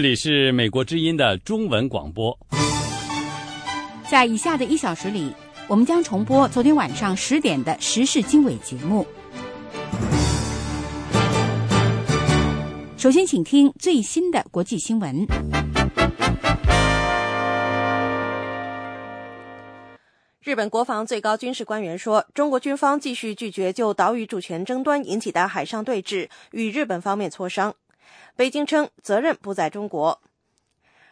这里是美国之音的中文广播。在以下的一小时里，我们将重播昨天晚上十点的时事经纬节目。首先，请听最新的国际新闻。日本国防最高军事官员说，中国军方继续拒绝就岛屿主权争端引起的海上对峙与日本方面磋商。北京称责任不在中国。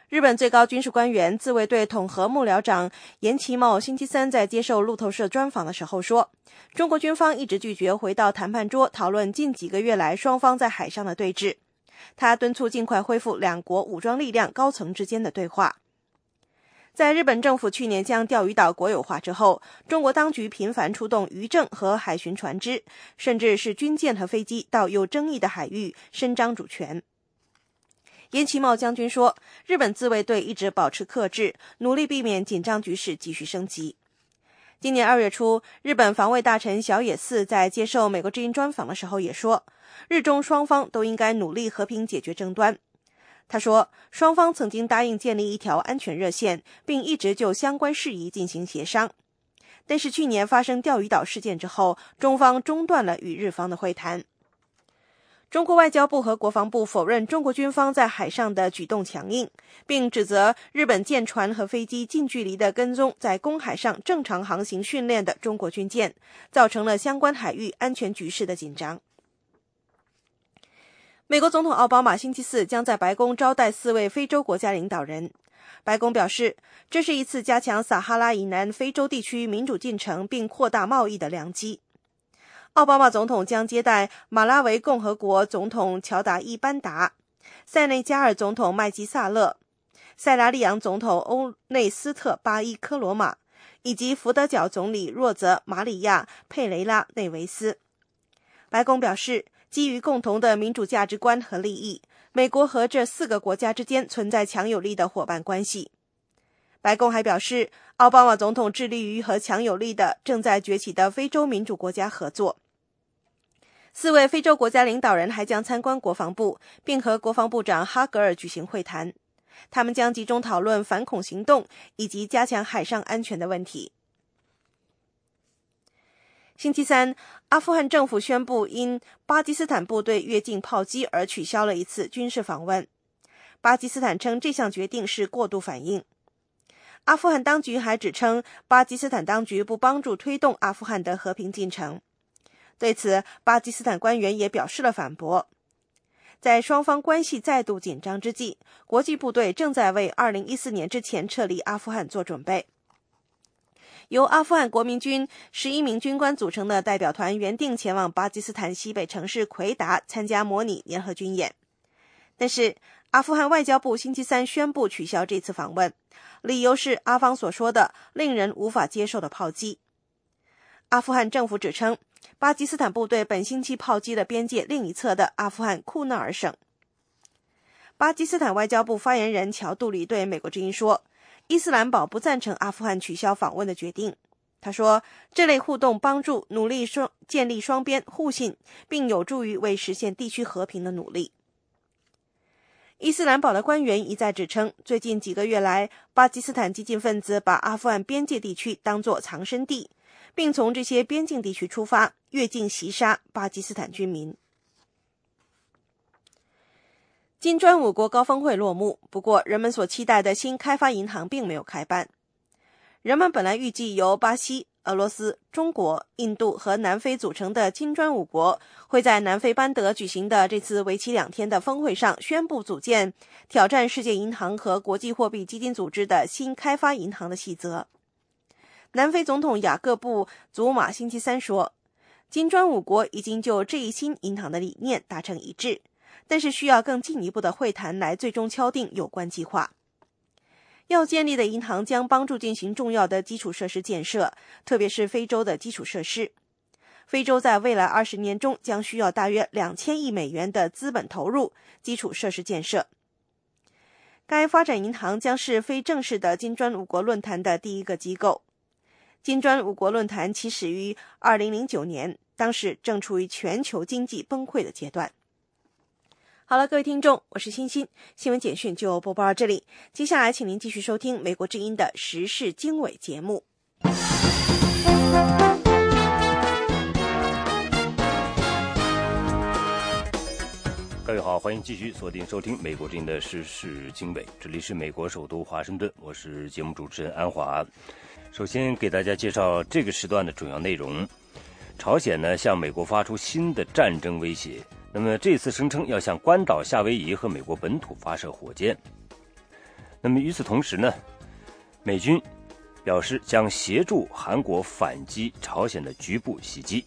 日本最高军事官员自卫队统合幕僚长岩崎茂星期三在接受路透社专访的时候说：“中国军方一直拒绝回到谈判桌讨论近几个月来双方在海上的对峙。”他敦促尽快恢复两国武装力量高层之间的对话。在日本政府去年将钓鱼岛国有化之后，中国当局频繁出动渔政和海巡船只，甚至是军舰和飞机到有争议的海域伸张主权。岩崎茂将军说：“日本自卫队一直保持克制，努力避免紧张局势继续升级。”今年二月初，日本防卫大臣小野寺在接受美国之音专访的时候也说：“日中双方都应该努力和平解决争端。”他说，双方曾经答应建立一条安全热线，并一直就相关事宜进行协商。但是去年发生钓鱼岛事件之后，中方中断了与日方的会谈。中国外交部和国防部否认中国军方在海上的举动强硬，并指责日本舰船和飞机近距离的跟踪在公海上正常航行训练的中国军舰，造成了相关海域安全局势的紧张。美国总统奥巴马星期四将在白宫招待四位非洲国家领导人。白宫表示，这是一次加强撒哈拉以南非洲地区民主进程并扩大贸易的良机。奥巴马总统将接待马拉维共和国总统乔达伊班达、塞内加尔总统麦基萨勒、塞拉利昂总统欧内斯特巴伊科罗马以及福德角总理若泽马里亚佩雷拉内维斯。白宫表示。基于共同的民主价值观和利益，美国和这四个国家之间存在强有力的伙伴关系。白宫还表示，奥巴马总统致力于和强有力的正在崛起的非洲民主国家合作。四位非洲国家领导人还将参观国防部，并和国防部长哈格尔举行会谈。他们将集中讨论反恐行动以及加强海上安全的问题。星期三，阿富汗政府宣布因巴基斯坦部队越境炮击而取消了一次军事访问。巴基斯坦称这项决定是过度反应。阿富汗当局还指称巴基斯坦当局不帮助推动阿富汗的和平进程。对此，巴基斯坦官员也表示了反驳。在双方关系再度紧张之际，国际部队正在为2014年之前撤离阿富汗做准备。由阿富汗国民军十一名军官组成的代表团原定前往巴基斯坦西北城市奎达参加模拟联合军演，但是阿富汗外交部星期三宣布取消这次访问，理由是阿方所说的令人无法接受的炮击。阿富汗政府指称，巴基斯坦部队本星期炮击了边界另一侧的阿富汗库纳尔省。巴基斯坦外交部发言人乔杜里对美国之音说。伊斯兰堡不赞成阿富汗取消访问的决定。他说：“这类互动帮助努力双建立双边互信，并有助于为实现地区和平的努力。”伊斯兰堡的官员一再指称，最近几个月来，巴基斯坦激进分子把阿富汗边界地区当作藏身地，并从这些边境地区出发，越境袭杀巴基斯坦居民。金砖五国高峰会落幕，不过人们所期待的新开发银行并没有开办。人们本来预计由巴西、俄罗斯、中国、印度和南非组成的金砖五国会在南非班德举行的这次为期两天的峰会上宣布组建挑战世界银行和国际货币基金组织的新开发银行的细则。南非总统雅各布·祖马星期三说，金砖五国已经就这一新银行的理念达成一致。但是需要更进一步的会谈来最终敲定有关计划。要建立的银行将帮助进行重要的基础设施建设，特别是非洲的基础设施。非洲在未来二十年中将需要大约两千亿美元的资本投入基础设施建设。该发展银行将是非正式的金砖五国论坛的第一个机构。金砖五国论坛起始于二零零九年，当时正处于全球经济崩溃的阶段。好了，各位听众，我是欣欣，新闻简讯就播报到这里。接下来，请您继续收听美国之音的时事经纬节目。各位好，欢迎继续锁定收听美国之音的时事经纬，这里是美国首都华盛顿，我是节目主持人安华。首先给大家介绍这个时段的主要内容：朝鲜呢向美国发出新的战争威胁，那么这次声称要向关岛、夏威夷和美国本土发射火箭。那么与此同时呢，美军表示将协助韩国反击朝鲜的局部袭击。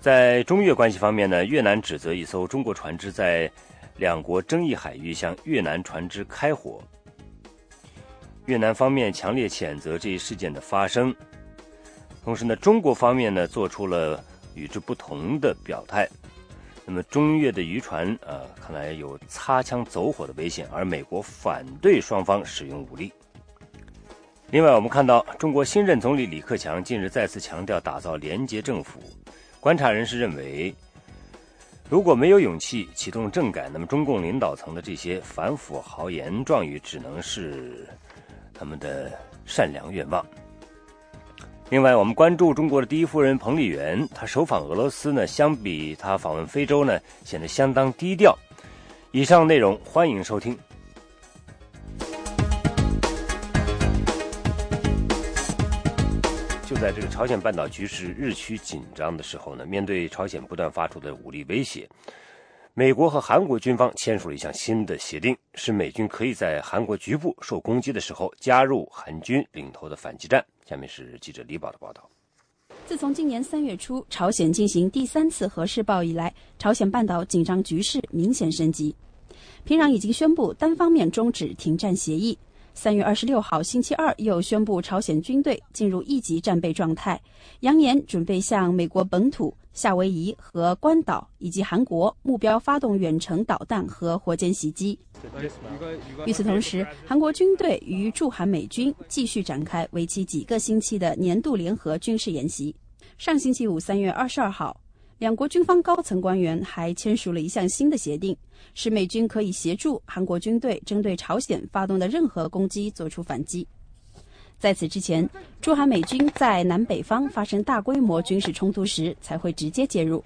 在中越关系方面呢，越南指责一艘中国船只在两国争议海域向越南船只开火。越南方面强烈谴责这一事件的发生，同时呢，中国方面呢做出了与之不同的表态。那么中越的渔船啊，看来有擦枪走火的危险，而美国反对双方使用武力。另外，我们看到中国新任总理李克强近日再次强调打造廉洁政府。观察人士认为，如果没有勇气启动政改，那么中共领导层的这些反腐豪言壮语只能是他们的善良愿望。另外，我们关注中国的第一夫人彭丽媛，她首访俄罗斯呢，相比她访问非洲呢，显得相当低调。以上内容欢迎收听。就在这个朝鲜半岛局势日趋紧张的时候呢，面对朝鲜不断发出的武力威胁，美国和韩国军方签署了一项新的协定，使美军可以在韩国局部受攻击的时候加入韩军领头的反击战。下面是记者李宝的报道。自从今年三月初朝鲜进行第三次核试爆以来，朝鲜半岛紧张局势明显升级。平壤已经宣布单方面终止停战协议。三月二十六号星期二，又宣布朝鲜军队进入一级战备状态，扬言准备向美国本土、夏威夷和关岛以及韩国目标发动远程导弹和火箭袭击。与此同时，韩国军队与驻韩美军继续展开为期几个星期的年度联合军事演习。上星期五，三月二十二号。两国军方高层官员还签署了一项新的协定，使美军可以协助韩国军队针对朝鲜发动的任何攻击作出反击。在此之前，驻韩美军在南北方发生大规模军事冲突时才会直接介入。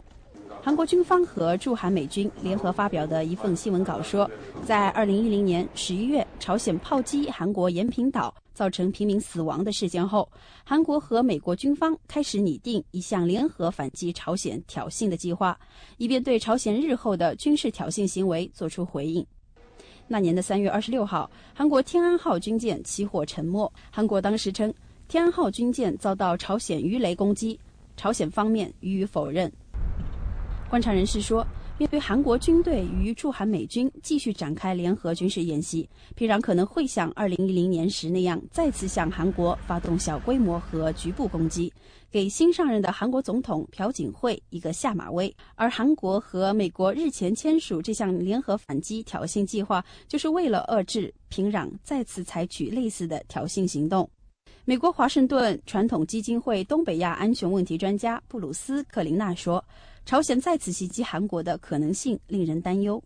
韩国军方和驻韩美军联合发表的一份新闻稿说，在2010年11月，朝鲜炮击韩国延坪岛。造成平民死亡的事件后，韩国和美国军方开始拟定一项联合反击朝鲜挑衅的计划，以便对朝鲜日后的军事挑衅行为作出回应。那年的三月二十六号，韩国天安号军舰起火沉没。韩国当时称，天安号军舰遭到朝鲜鱼雷攻击，朝鲜方面予以否认。观察人士说。面对韩国军队与驻韩美军继续展开联合军事演习，平壤可能会像2010年时那样，再次向韩国发动小规模和局部攻击，给新上任的韩国总统朴槿惠一个下马威。而韩国和美国日前签署这项联合反击挑衅计划，就是为了遏制平壤再次采取类似的挑衅行动。美国华盛顿传统基金会东北亚安全问题专家布鲁斯·克林纳说。朝鲜再次袭击韩国的可能性令人担忧。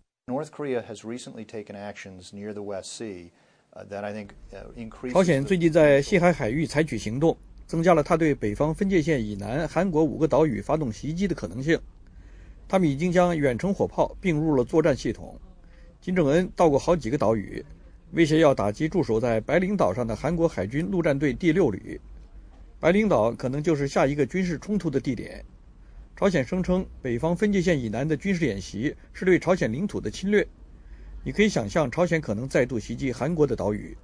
朝鲜最近在西海海域采取行动，增加了他对北方分界线以南韩国五个岛屿发动袭击的可能性。他们已经将远程火炮并入了作战系统。金正恩到过好几个岛屿，威胁要打击驻守在白领岛上的韩国海军陆战队第六旅。白领岛可能就是下一个军事冲突的地点。朝鲜声称，北方分界线以南的军事演习是对朝鲜领土的侵略。你可以想象，朝鲜可能再度袭击韩国的岛屿。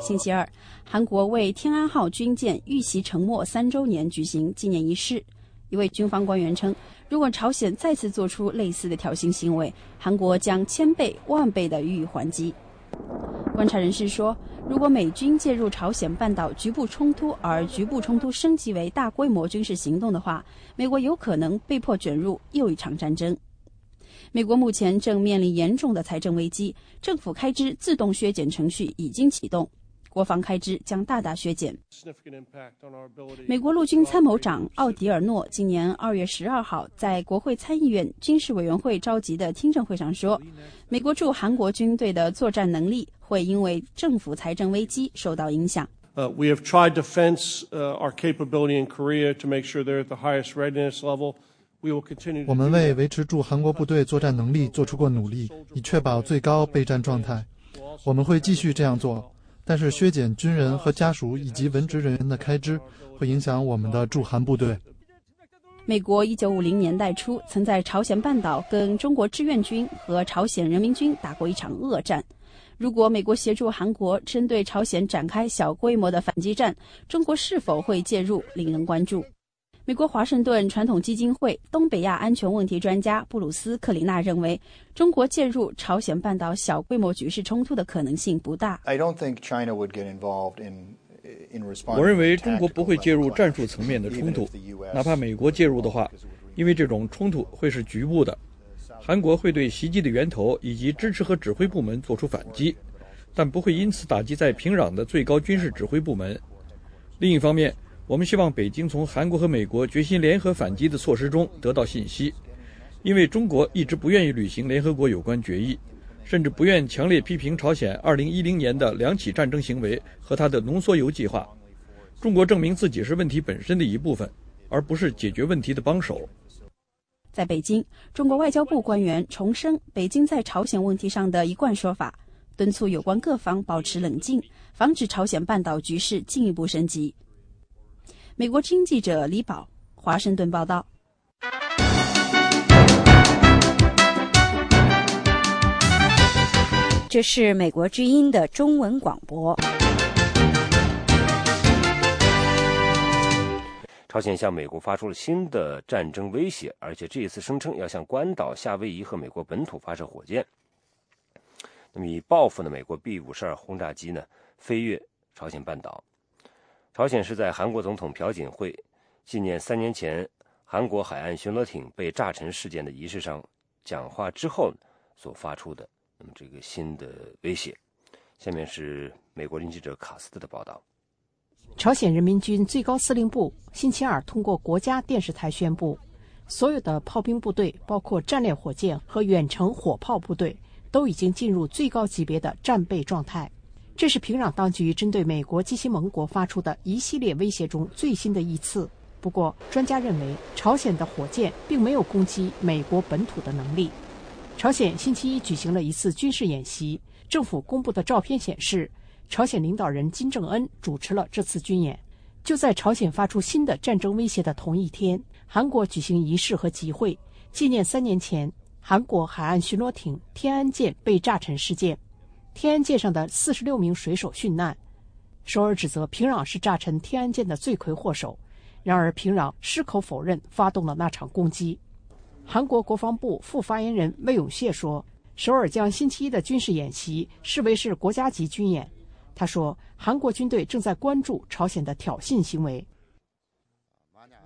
星期二，韩国为天安号军舰遇袭沉没三周年举行纪念仪式。一位军方官员称，如果朝鲜再次做出类似的挑衅行为，韩国将千倍万倍的予以还击。观察人士说。如果美军介入朝鲜半岛局部冲突，而局部冲突升级为大规模军事行动的话，美国有可能被迫卷入又一场战争。美国目前正面临严重的财政危机，政府开支自动削减程序已经启动。国防开支将大大削减。美国陆军参谋长奥迪尔诺今年二月十二号在国会参议院军事委员会召集的听证会上说，美国驻韩国军队的作战能力会因为政府财政危机受到影响。Uh, we have tried to fence uh, our capability in Korea to make sure they're at the highest readiness level. 我们为维持驻韩国部队作战能力做出过努力，以确保最高备战状态。我们会继续这样做，但是削减军人和家属以及文职人员的开支，会影响我们的驻韩部队。美国一九五零年代初曾在朝鲜半岛跟中国志愿军和朝鲜人民军打过一场恶战。如果美国协助韩国针对朝鲜展开小规模的反击战，中国是否会介入，令人关注。美国华盛顿传统基金会东北亚安全问题专家布鲁斯·克里纳认为，中国介入朝鲜半岛小规模局势冲突的可能性不大。我认为中国不会介入战术层面的冲突，哪怕美国介入的话，因为这种冲突会是局部的。韩国会对袭击的源头以及支持和指挥部门做出反击，但不会因此打击在平壤的最高军事指挥部门。另一方面，我们希望北京从韩国和美国决心联合反击的措施中得到信息，因为中国一直不愿意履行联合国有关决议，甚至不愿强烈批评朝鲜2010年的两起战争行为和他的浓缩铀计划。中国证明自己是问题本身的一部分，而不是解决问题的帮手。在北京，中国外交部官员重申北京在朝鲜问题上的一贯说法，敦促有关各方保持冷静，防止朝鲜半岛局势进一步升级。美国经记者李宝，华盛顿报道。这是美国之音的中文广播。朝鲜向美国发出了新的战争威胁，而且这一次声称要向关岛、夏威夷和美国本土发射火箭。那么，以报复呢？美国 B 五十二轰炸机呢飞越朝鲜半岛。朝鲜是在韩国总统朴槿惠纪念三年前韩国海岸巡逻艇被炸沉事件的仪式上讲话之后所发出的那么这个新的威胁。下面是美国记者卡斯特的报道：朝鲜人民军最高司令部星期二通过国家电视台宣布，所有的炮兵部队，包括战略火箭和远程火炮部队，都已经进入最高级别的战备状态。这是平壤当局针对美国及其盟国发出的一系列威胁中最新的一次。不过，专家认为，朝鲜的火箭并没有攻击美国本土的能力。朝鲜星期一举行了一次军事演习，政府公布的照片显示，朝鲜领导人金正恩主持了这次军演。就在朝鲜发出新的战争威胁的同一天，韩国举行仪式和集会，纪念三年前韩国海岸巡逻艇“天安舰”被炸沉事件。天安舰上的四十六名水手殉难，首尔指责平壤是炸沉天安舰的罪魁祸首。然而，平壤矢口否认发动了那场攻击。韩国国防部副发言人魏永谢说：“首尔将星期一的军事演习视为是国家级军演。”他说：“韩国军队正在关注朝鲜的挑衅行为。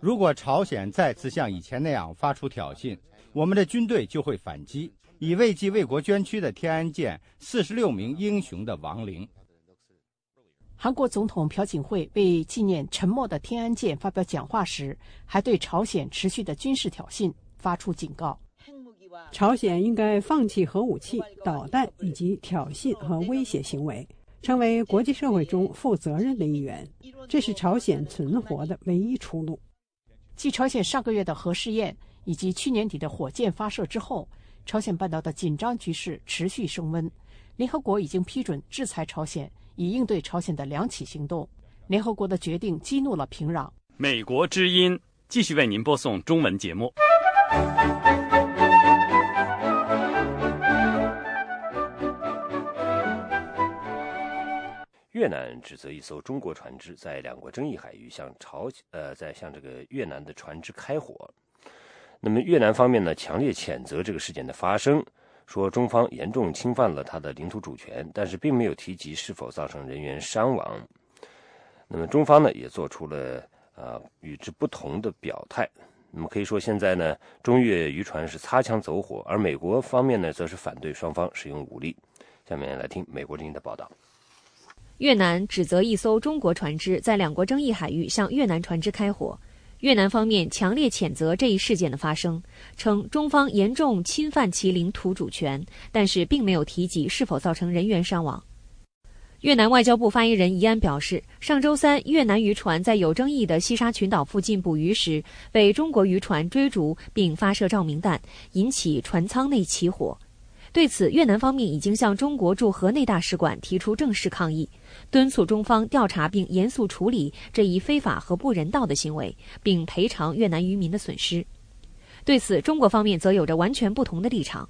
如果朝鲜再次像以前那样发出挑衅，我们的军队就会反击。”以慰藉为国捐躯的天安舰四十六名英雄的亡灵。韩国总统朴槿惠为纪念沉没的天安舰发表讲话时，还对朝鲜持续的军事挑衅发出警告：朝鲜应该放弃核武器、导弹以及挑衅和威胁行为，成为国际社会中负责任的一员。这是朝鲜存活的唯一出路。继朝鲜上个月的核试验以及去年底的火箭发射之后。朝鲜半岛的紧张局势持续升温，联合国已经批准制裁朝鲜，以应对朝鲜的两起行动。联合国的决定激怒了平壤。美国之音继续为您播送中文节目。越南指责一艘中国船只在两国争议海域向朝呃在向这个越南的船只开火。那么越南方面呢，强烈谴责这个事件的发生，说中方严重侵犯了他的领土主权，但是并没有提及是否造成人员伤亡。那么中方呢，也做出了啊与之不同的表态。那么可以说，现在呢，中越渔船是擦枪走火，而美国方面呢，则是反对双方使用武力。下面来听美国之音的报道。越南指责一艘中国船只在两国争议海域向越南船只开火。越南方面强烈谴责这一事件的发生，称中方严重侵犯其领土主权，但是并没有提及是否造成人员伤亡。越南外交部发言人宜安表示，上周三，越南渔船在有争议的西沙群岛附近捕鱼时，被中国渔船追逐并发射照明弹，引起船舱内起火。对此，越南方面已经向中国驻河内大使馆提出正式抗议。敦促中方调查并严肃处理这一非法和不人道的行为，并赔偿越南渔民的损失。对此，中国方面则有着完全不同的立场。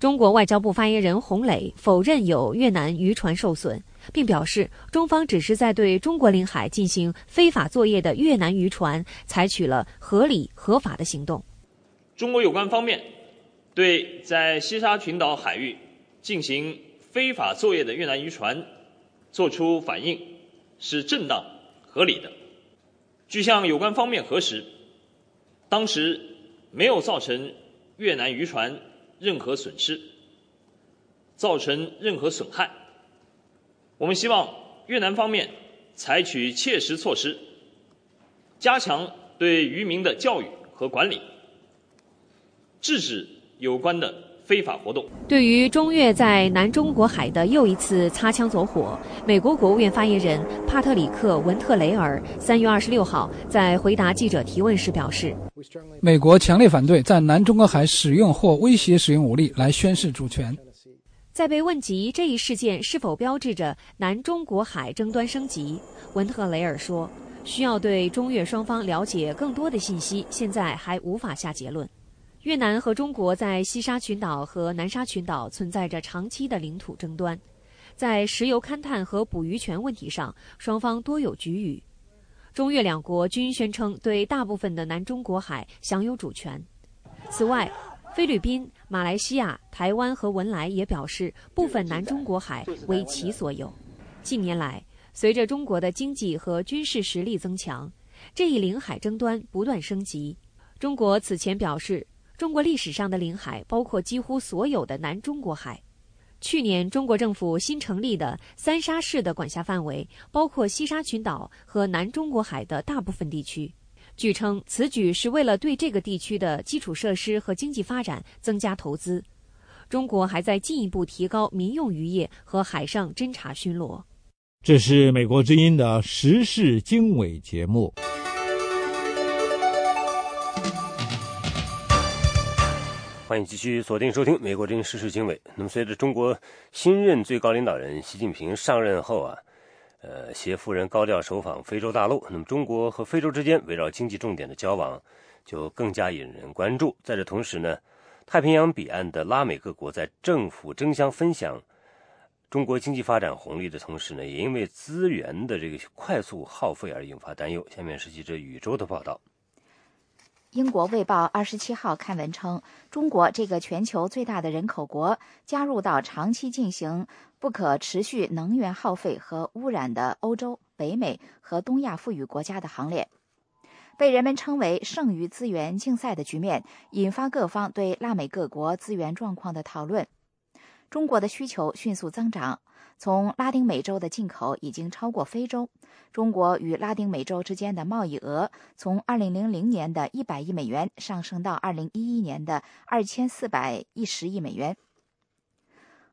中国外交部发言人洪磊否认有越南渔船受损，并表示，中方只是在对中国领海进行非法作业的越南渔船采取了合理合法的行动。中国有关方面对在西沙群岛海域进行非法作业的越南渔船。作出反应是正当合理的。据向有关方面核实，当时没有造成越南渔船任何损失，造成任何损害。我们希望越南方面采取切实措施，加强对渔民的教育和管理，制止有关的。非法活动。对于中越在南中国海的又一次擦枪走火，美国国务院发言人帕特里克·文特雷尔三月二十六号在回答记者提问时表示：“美国强烈反对在南中国海使用或威胁使用武力来宣示主权。”在被问及这一事件是否标志着南中国海争端升级，文特雷尔说：“需要对中越双方了解更多的信息，现在还无法下结论。”越南和中国在西沙群岛和南沙群岛存在着长期的领土争端，在石油勘探和捕鱼权问题上，双方多有局域。中越两国均宣称对大部分的南中国海享有主权。此外，菲律宾、马来西亚、台湾和文莱也表示部分南中国海为其所有。近年来，随着中国的经济和军事实力增强，这一领海争端不断升级。中国此前表示。中国历史上的领海包括几乎所有的南中国海。去年，中国政府新成立的三沙市的管辖范围包括西沙群岛和南中国海的大部分地区。据称，此举是为了对这个地区的基础设施和经济发展增加投资。中国还在进一步提高民用渔业和海上侦察巡逻。这是美国之音的时事经纬节目。欢迎继续锁定收听《美国之音时事经纬》。那么，随着中国新任最高领导人习近平上任后啊，呃，携夫人高调首访非洲大陆，那么中国和非洲之间围绕经济重点的交往就更加引人关注。在这同时呢，太平洋彼岸的拉美各国在政府争相分享中国经济发展红利的同时呢，也因为资源的这个快速耗费而引发担忧。下面是记者宇宙的报道。英国《卫报》二十七号刊文称，中国这个全球最大的人口国加入到长期进行不可持续能源耗费和污染的欧洲、北美和东亚富裕国家的行列，被人们称为“剩余资源竞赛”的局面，引发各方对拉美各国资源状况的讨论。中国的需求迅速增长。从拉丁美洲的进口已经超过非洲。中国与拉丁美洲之间的贸易额从2000年的一百亿美元上升到2011年的二千四百一十亿美元。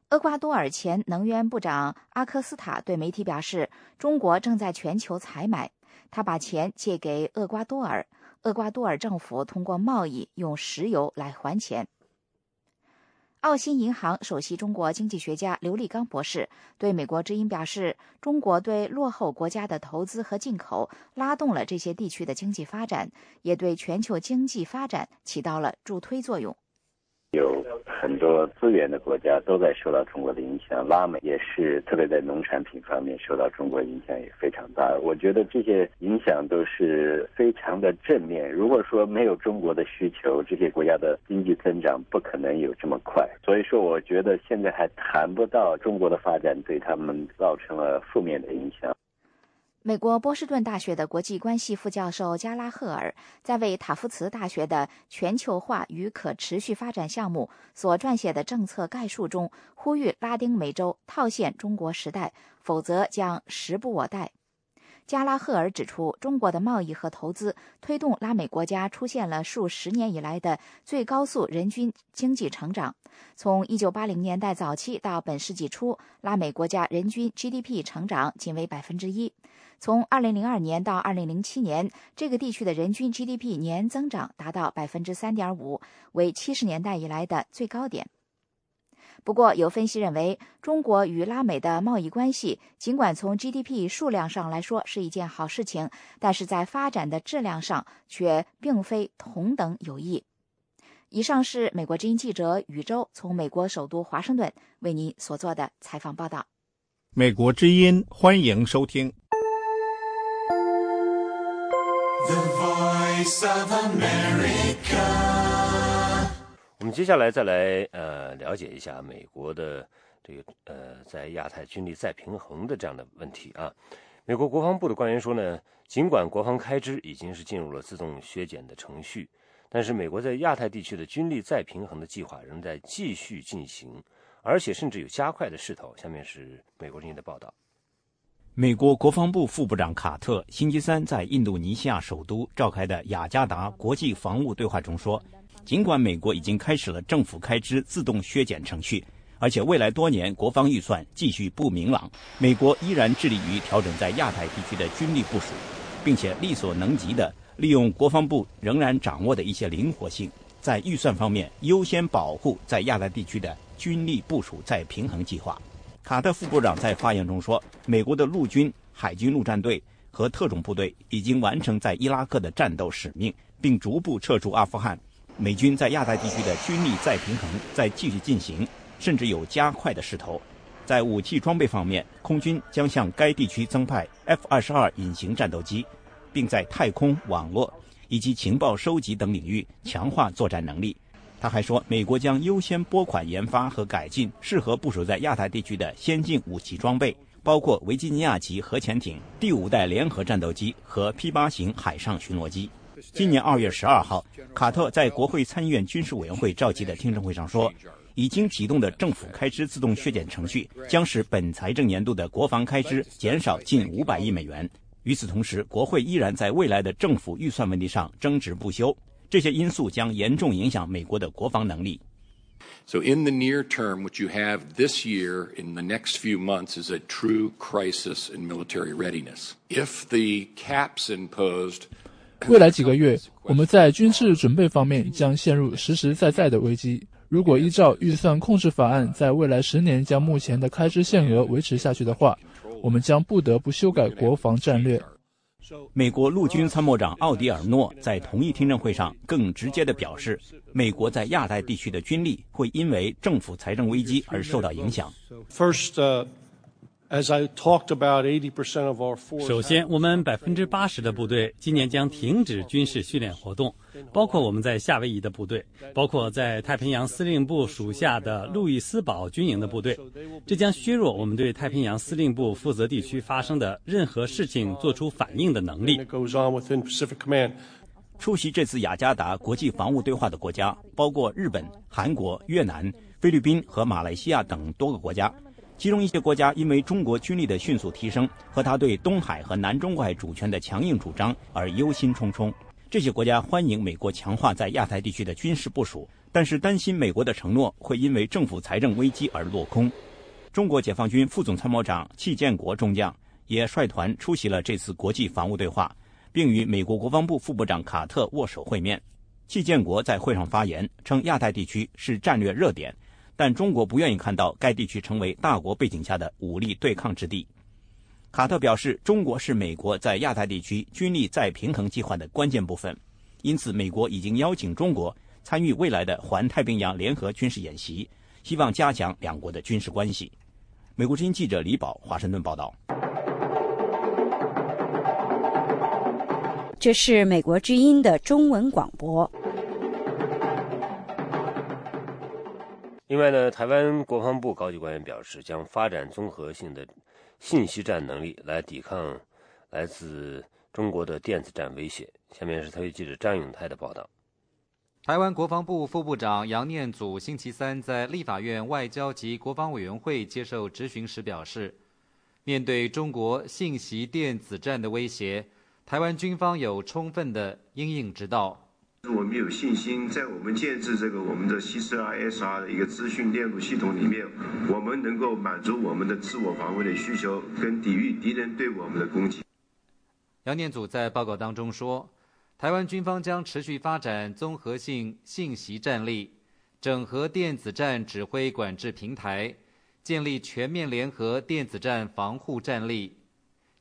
厄瓜多尔前能源部长阿科斯塔对媒体表示，中国正在全球采买，他把钱借给厄瓜多尔，厄瓜多尔政府通过贸易用石油来还钱。澳新银行首席中国经济学家刘立刚博士对美国之音表示：“中国对落后国家的投资和进口，拉动了这些地区的经济发展，也对全球经济发展起到了助推作用。”有很多资源的国家都在受到中国的影响，拉美也是，特别在农产品方面受到中国影响也非常大。我觉得这些影响都是非常的正面。如果说没有中国的需求，这些国家的经济增长不可能有这么快。所以说，我觉得现在还谈不到中国的发展对他们造成了负面的影响。美国波士顿大学的国际关系副教授加拉赫尔在为塔夫茨大学的全球化与可持续发展项目所撰写的政策概述中，呼吁拉丁美洲套现中国时代，否则将时不我待。加拉赫尔指出，中国的贸易和投资推动拉美国家出现了数十年以来的最高速人均经济成长。从1980年代早期到本世纪初，拉美国家人均 GDP 成长仅为百分之一。从2002年到2007年，这个地区的人均 GDP 年增长达到百分之三点五，为70年代以来的最高点。不过，有分析认为，中国与拉美的贸易关系尽管从 GDP 数量上来说是一件好事情，但是在发展的质量上却并非同等有益。以上是美国之音记者宇宙从美国首都华盛顿为您所做的采访报道。美国之音欢迎收听。The Voice of America。我们接下来再来呃了解一下美国的这个呃在亚太军力再平衡的这样的问题啊。美国国防部的官员说呢，尽管国防开支已经是进入了自动削减的程序，但是美国在亚太地区的军力再平衡的计划仍在继续进行，而且甚至有加快的势头。下面是美国人的报道。美国国防部副部长卡特星期三在印度尼西亚首都召开的雅加达国际防务对话中说。尽管美国已经开始了政府开支自动削减程序，而且未来多年国防预算继续不明朗，美国依然致力于调整在亚太地区的军力部署，并且力所能及地利用国防部仍然掌握的一些灵活性，在预算方面优先保护在亚太地区的军力部署再平衡计划。卡特副部长在发言中说：“美国的陆军、海军陆战队和特种部队已经完成在伊拉克的战斗使命，并逐步撤出阿富汗。”美军在亚太地区的军力再平衡在继续进行，甚至有加快的势头。在武器装备方面，空军将向该地区增派 F-22 隐形战斗机，并在太空、网络以及情报收集等领域强化作战能力。他还说，美国将优先拨款研发和改进适合部署在亚太地区的先进武器装备，包括维吉尼亚级核潜艇、第五代联合战斗机和 P-8 型海上巡逻机。今年二月十二号，卡特在国会参议院军事委员会召集的听证会上说，已经启动的政府开支自动削减程序将使本财政年度的国防开支减少近五百亿美元。与此同时，国会依然在未来的政府预算问题上争执不休，这些因素将严重影响美国的国防能力。So in the near term, what you have this year in the next few months is a true crisis in military readiness. If the caps imposed 未来几个月，我们在军事准备方面将陷入实实在在的危机。如果依照预算控制法案，在未来十年将目前的开支限额维持下去的话，我们将不得不修改国防战略。美国陆军参谋长奥迪尔诺在同一听证会上更直接地表示，美国在亚太地区的军力会因为政府财政危机而受到影响。First. 首先，我们百分之八十的部队今年将停止军事训练活动，包括我们在夏威夷的部队，包括在太平洋司令部属下的路易斯堡军营的部队。这将削弱我们对太平洋司令部负责地区发生的任何事情做出反应的能力。出席这次雅加达国际防务对话的国家包括日本、韩国、越南、菲律宾和马来西亚等多个国家。其中一些国家因为中国军力的迅速提升和他对东海和南中国海主权的强硬主张而忧心忡忡。这些国家欢迎美国强化在亚太地区的军事部署，但是担心美国的承诺会因为政府财政危机而落空。中国解放军副总参谋长戚建国中将也率团出席了这次国际防务对话，并与美国国防部副部长卡特握手会面。戚建国在会上发言称，亚太地区是战略热点。但中国不愿意看到该地区成为大国背景下的武力对抗之地。卡特表示，中国是美国在亚太地区军力再平衡计划的关键部分，因此美国已经邀请中国参与未来的环太平洋联合军事演习，希望加强两国的军事关系。美国之音记者李宝华盛顿报道。这是美国之音的中文广播。另外呢，台湾国防部高级官员表示，将发展综合性的信息战能力来抵抗来自中国的电子战威胁。下面是特约记者张永泰的报道。台湾国防部副部长杨念祖星期三在立法院外交及国防委员会接受质询时表示，面对中国信息电子战的威胁，台湾军方有充分的应应之道。我们有信心，在我们建制这个我们的 C4ISR 的一个资讯链路系统里面，我们能够满足我们的自我防卫的需求，跟抵御敌人对我们的攻击。杨念祖在报告当中说。台湾军方将持续发展综合性信息战力，整合电子战指挥管制平台，建立全面联合电子战防护战力，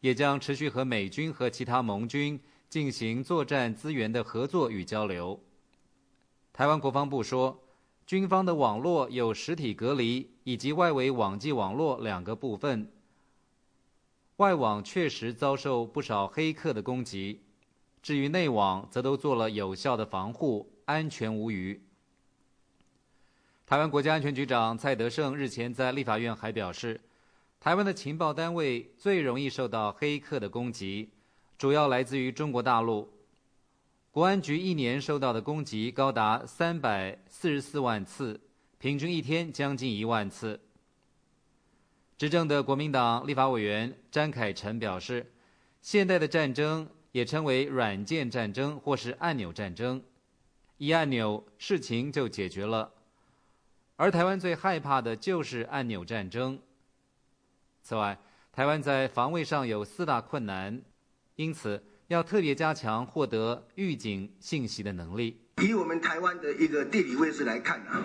也将持续和美军和其他盟军进行作战资源的合作与交流。台湾国防部说，军方的网络有实体隔离以及外围网际网络两个部分，外网确实遭受不少黑客的攻击。至于内网，则都做了有效的防护，安全无虞。台湾国家安全局长蔡德胜日前在立法院还表示，台湾的情报单位最容易受到黑客的攻击，主要来自于中国大陆。国安局一年受到的攻击高达三百四十四万次，平均一天将近一万次。执政的国民党立法委员詹凯臣表示，现代的战争。也称为软件战争或是按钮战争，一按钮事情就解决了，而台湾最害怕的就是按钮战争。此外，台湾在防卫上有四大困难，因此要特别加强获得预警信息的能力。以我们台湾的一个地理位置来看啊，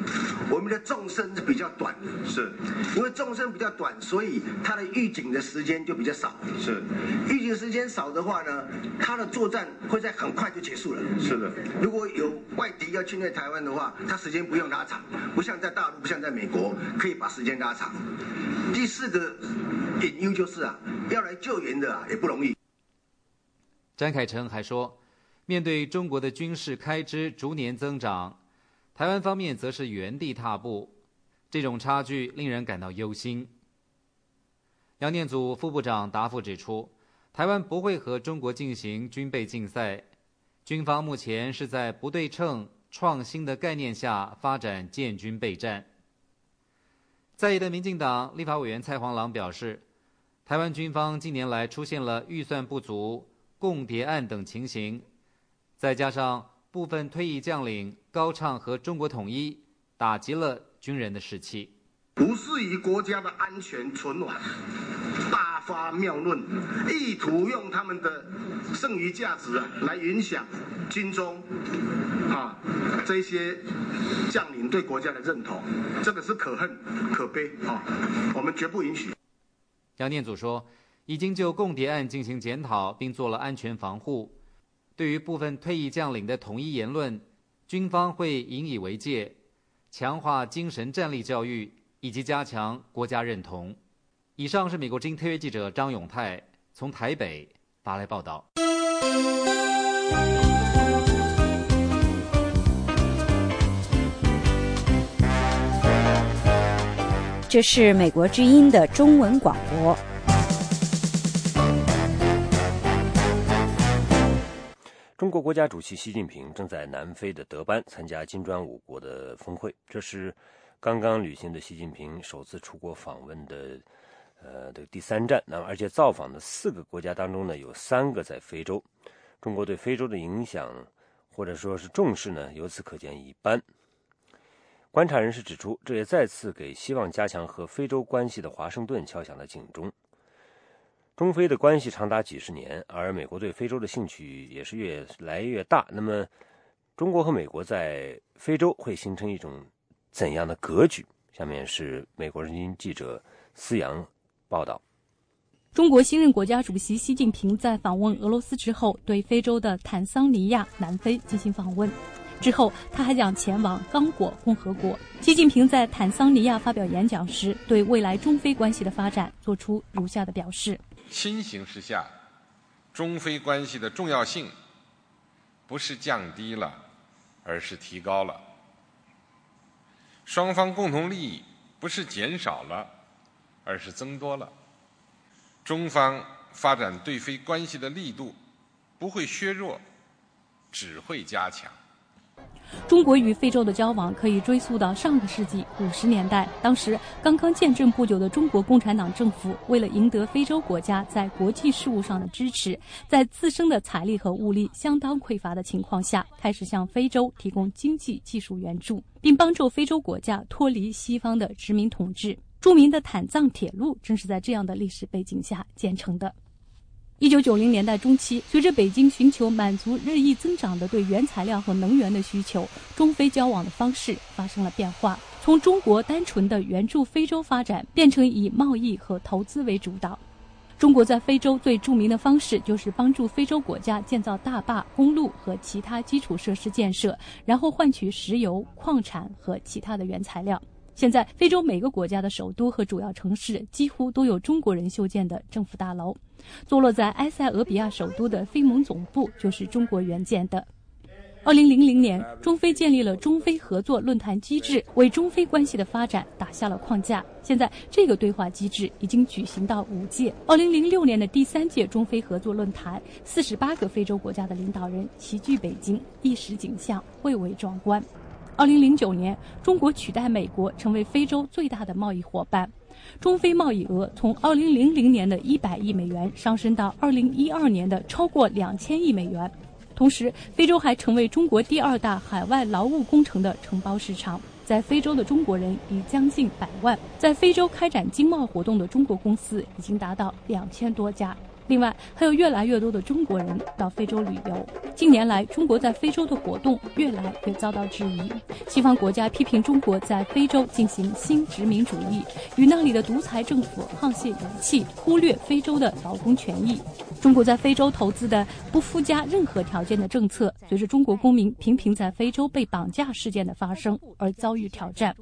我们的纵深是比较短的，是，因为纵深比较短，所以它的预警的时间就比较少。是，预警时间少的话呢，它的作战会在很快就结束了。是的，如果有外敌要侵略台湾的话，它时间不用拉长，不像在大陆，不像在美国，可以把时间拉长。第四个隐忧就是啊，要来救援的啊也不容易。詹凯成还说。面对中国的军事开支逐年增长，台湾方面则是原地踏步，这种差距令人感到忧心。杨念祖副部长答复指出，台湾不会和中国进行军备竞赛，军方目前是在不对称、创新的概念下发展建军备战。在野的民进党立法委员蔡黄朗表示，台湾军方近年来出现了预算不足、共谍案等情形。再加上部分退役将领高唱和中国统一，打击了军人的士气。不是以国家的安全存亡，大发妙论，意图用他们的剩余价值啊来影响军中啊这些将领对国家的认同，这个是可恨可悲啊！我们绝不允许。杨念祖说，已经就共谍案进行检讨，并做了安全防护。对于部分退役将领的统一言论，军方会引以为戒，强化精神战力教育以及加强国家认同。以上是美国之音特约记者张永泰从台北发来报道。这是美国之音的中文广播。国国家主席习近平正在南非的德班参加金砖五国的峰会，这是刚刚履行的习近平首次出国访问的，呃，的第三站。那么，而且造访的四个国家当中呢，有三个在非洲。中国对非洲的影响或者说是重视呢，由此可见一斑。观察人士指出，这也再次给希望加强和非洲关系的华盛顿敲响了警钟。中非的关系长达几十年，而美国对非洲的兴趣也是越来越大。那么，中国和美国在非洲会形成一种怎样的格局？下面是美国人民记者思阳报道：中国新任国家主席习近平在访问俄罗斯之后，对非洲的坦桑尼亚、南非进行访问。之后，他还将前往刚果共和国。习近平在坦桑尼亚发表演讲时，对未来中非关系的发展作出如下的表示。新形势下，中非关系的重要性不是降低了，而是提高了；双方共同利益不是减少了，而是增多了；中方发展对非关系的力度不会削弱，只会加强。中国与非洲的交往可以追溯到上个世纪五十年代，当时刚刚建政不久的中国共产党政府，为了赢得非洲国家在国际事务上的支持，在自身的财力和物力相当匮乏的情况下，开始向非洲提供经济技术援助，并帮助非洲国家脱离西方的殖民统治。著名的坦藏铁路正是在这样的历史背景下建成的。一九九零年代中期，随着北京寻求满足日益增长的对原材料和能源的需求，中非交往的方式发生了变化，从中国单纯的援助非洲发展，变成以贸易和投资为主导。中国在非洲最著名的方式就是帮助非洲国家建造大坝、公路和其他基础设施建设，然后换取石油、矿产和其他的原材料。现在，非洲每个国家的首都和主要城市几乎都有中国人修建的政府大楼。坐落在埃塞俄比亚首都的非盟总部就是中国援建的。二零零零年，中非建立了中非合作论坛机制，为中非关系的发展打下了框架。现在，这个对话机制已经举行到五届。二零零六年的第三届中非合作论坛，四十八个非洲国家的领导人齐聚北京，一时景象蔚为壮观。二零零九年，中国取代美国成为非洲最大的贸易伙伴，中非贸易额从二零零零年的一百亿美元上升到二零一二年的超过两千亿美元。同时，非洲还成为中国第二大海外劳务工程的承包市场，在非洲的中国人已将近百万，在非洲开展经贸活动的中国公司已经达到两千多家。另外，还有越来越多的中国人到非洲旅游。近年来，中国在非洲的活动越来越遭到质疑。西方国家批评中国在非洲进行新殖民主义，与那里的独裁政府沆瀣一气，忽略非洲的劳工权益。中国在非洲投资的不附加任何条件的政策，随着中国公民频频在非洲被绑架事件的发生而遭遇挑战。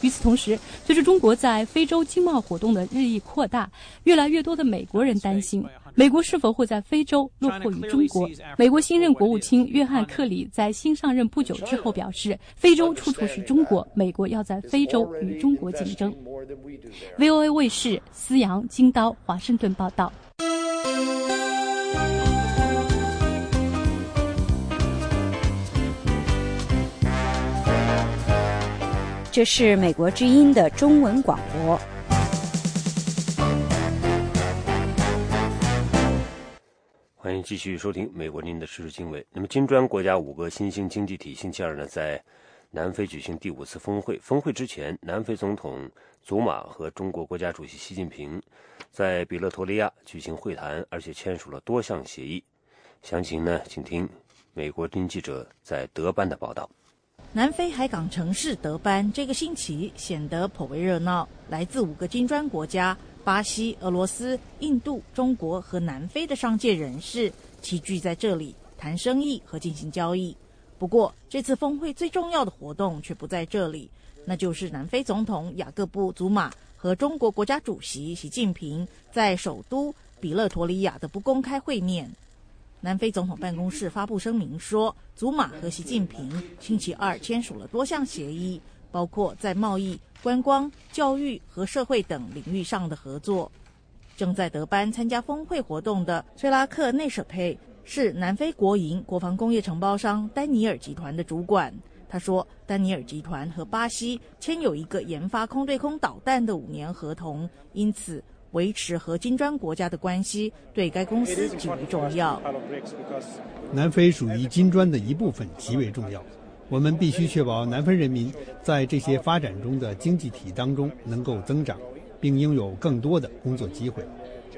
与此同时，随着中国在非洲经贸活动的日益扩大，越来越多的美国人担心。美国是否会在非洲落后于中国？美国新任国务卿约翰·克里在新上任不久之后表示：“非洲处处是中国，美国要在非洲与中国竞争。”VOA 卫视思阳、金刀、华盛顿报道。这是美国之音的中文广播。欢迎继续收听美国您的时事经纬。那么，金砖国家五个新兴经济体星期二呢，在南非举行第五次峰会。峰会之前，南非总统祖马和中国国家主席习近平在比勒陀利亚举行会谈，而且签署了多项协议。详情呢，请听美国经记者在德班的报道。南非海港城市德班这个星期显得颇为热闹，来自五个金砖国家。巴西、俄罗斯、印度、中国和南非的商界人士齐聚在这里谈生意和进行交易。不过，这次峰会最重要的活动却不在这里，那就是南非总统雅各布·祖马和中国国家主席习近平在首都比勒陀利亚的不公开会面。南非总统办公室发布声明说，祖马和习近平星期二签署了多项协议，包括在贸易。观光、教育和社会等领域上的合作。正在德班参加峰会活动的崔拉克内舍佩是南非国营国防工业承包商丹尼尔集团的主管。他说，丹尼尔集团和巴西签有一个研发空对空导弹的五年合同，因此维持和金砖国家的关系对该公司极为重要。南非属于金砖的一部分，极为重要。我们必须确保南非人民在这些发展中的经济体当中能够增长，并拥有更多的工作机会。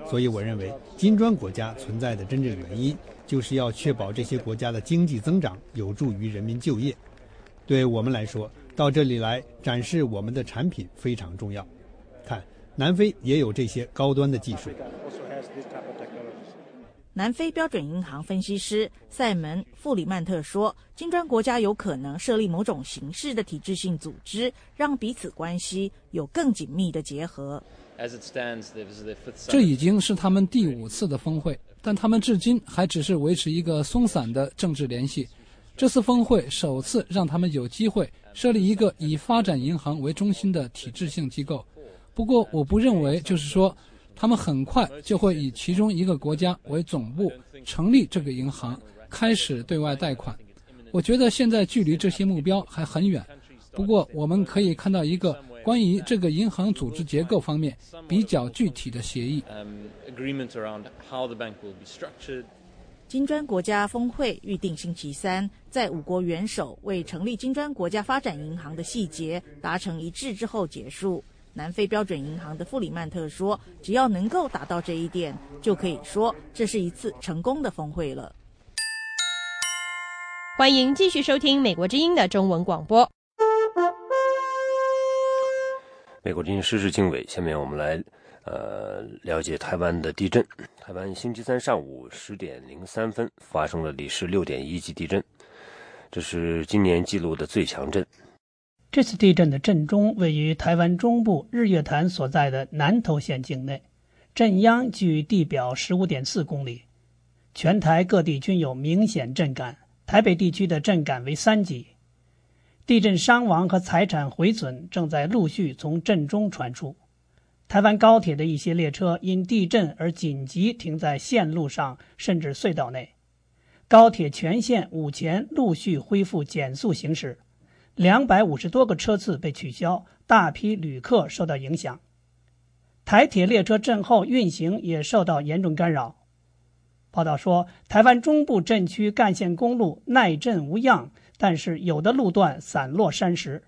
所以，我认为金砖国家存在的真正原因，就是要确保这些国家的经济增长有助于人民就业。对我们来说，到这里来展示我们的产品非常重要。看，南非也有这些高端的技术。南非标准银行分析师塞门·弗里曼特说：“金砖国家有可能设立某种形式的体制性组织，让彼此关系有更紧密的结合。”这已经是他们第五次的峰会，但他们至今还只是维持一个松散的政治联系。这次峰会首次让他们有机会设立一个以发展银行为中心的体制性机构。不过，我不认为就是说。他们很快就会以其中一个国家为总部成立这个银行，开始对外贷款。我觉得现在距离这些目标还很远，不过我们可以看到一个关于这个银行组织结构方面比较具体的协议。金砖国家峰会预定星期三在五国元首为成立金砖国家发展银行的细节达成一致之后结束。南非标准银行的弗里曼特说：“只要能够达到这一点，就可以说这是一次成功的峰会了。”欢迎继续收听美国之音的中文广播。美国之音时事经纬，下面我们来呃了解台湾的地震。台湾星期三上午十点零三分发生了里氏六点一级地震，这是今年记录的最强震。这次地震的震中位于台湾中部日月潭所在的南投县境内，震央距地表十五点四公里，全台各地均有明显震感，台北地区的震感为三级。地震伤亡和财产毁损正在陆续从震中传出。台湾高铁的一些列车因地震而紧急停在线路上，甚至隧道内。高铁全线午前陆续恢复减速行驶。两百五十多个车次被取消，大批旅客受到影响。台铁列车震后运行也受到严重干扰。报道说，台湾中部震区干线公路耐震无恙，但是有的路段散落山石。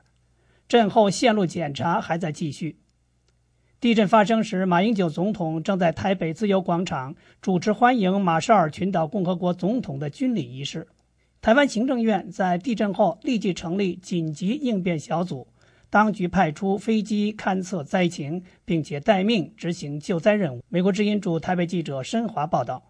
震后线路检查还在继续。地震发生时，马英九总统正在台北自由广场主持欢迎马绍尔群岛共和国总统的军礼仪式。台湾行政院在地震后立即成立紧急应变小组，当局派出飞机勘测灾情，并且待命执行救灾任务。美国之音驻台北记者申华报道。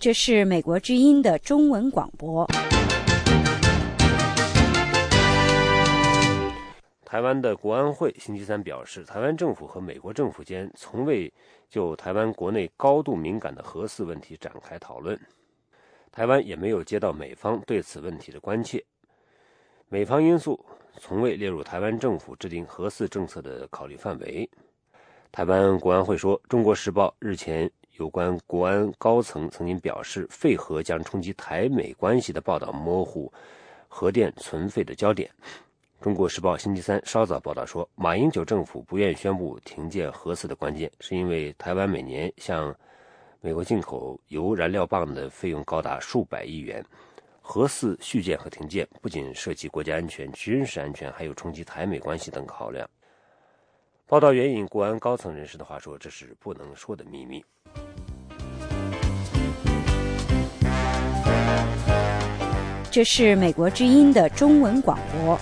这是美国之音的中文广播。台湾的国安会星期三表示，台湾政府和美国政府间从未就台湾国内高度敏感的核四问题展开讨论，台湾也没有接到美方对此问题的关切，美方因素从未列入台湾政府制定核四政策的考虑范围。台湾国安会说，《中国时报》日前有关国安高层曾经表示废核将冲击台美关系的报道，模糊核电存废的焦点。中国时报星期三稍早报道说，马英九政府不愿宣布停建核四的关键，是因为台湾每年向美国进口油燃料棒的费用高达数百亿元，核四续建和停建不仅涉及国家安全、军事安全，还有冲击台美关系等考量。报道援引国安高层人士的话说，这是不能说的秘密。这是美国之音的中文广播。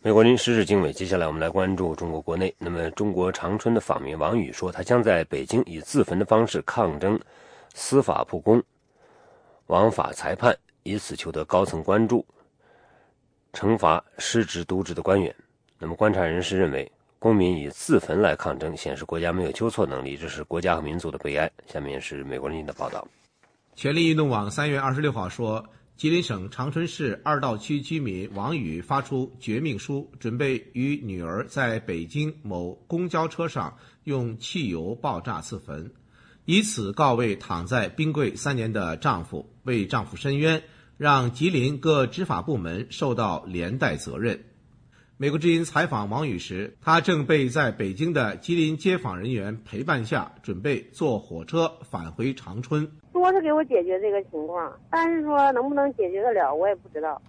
美国临时事经纬，接下来我们来关注中国国内。那么，中国长春的访民王宇说，他将在北京以自焚的方式抗争司法不公、枉法裁判，以此求得高层关注，惩罚失职渎职的官员。那么，观察人士认为，公民以自焚来抗争，显示国家没有纠错能力，这是国家和民族的悲哀。下面是美国人的报道。权力运动网三月二十六号说。吉林省长春市二道区居民王宇发出绝命书，准备与女儿在北京某公交车上用汽油爆炸自焚，以此告慰躺在冰柜三年的丈夫，为丈夫申冤，让吉林各执法部门受到连带责任。美国之音采访王宇时，他正被在北京的吉林接访人员陪伴下，准备坐火车返回长春。说是给我解决这个情况，但是说能不能解决得了，我也不知道。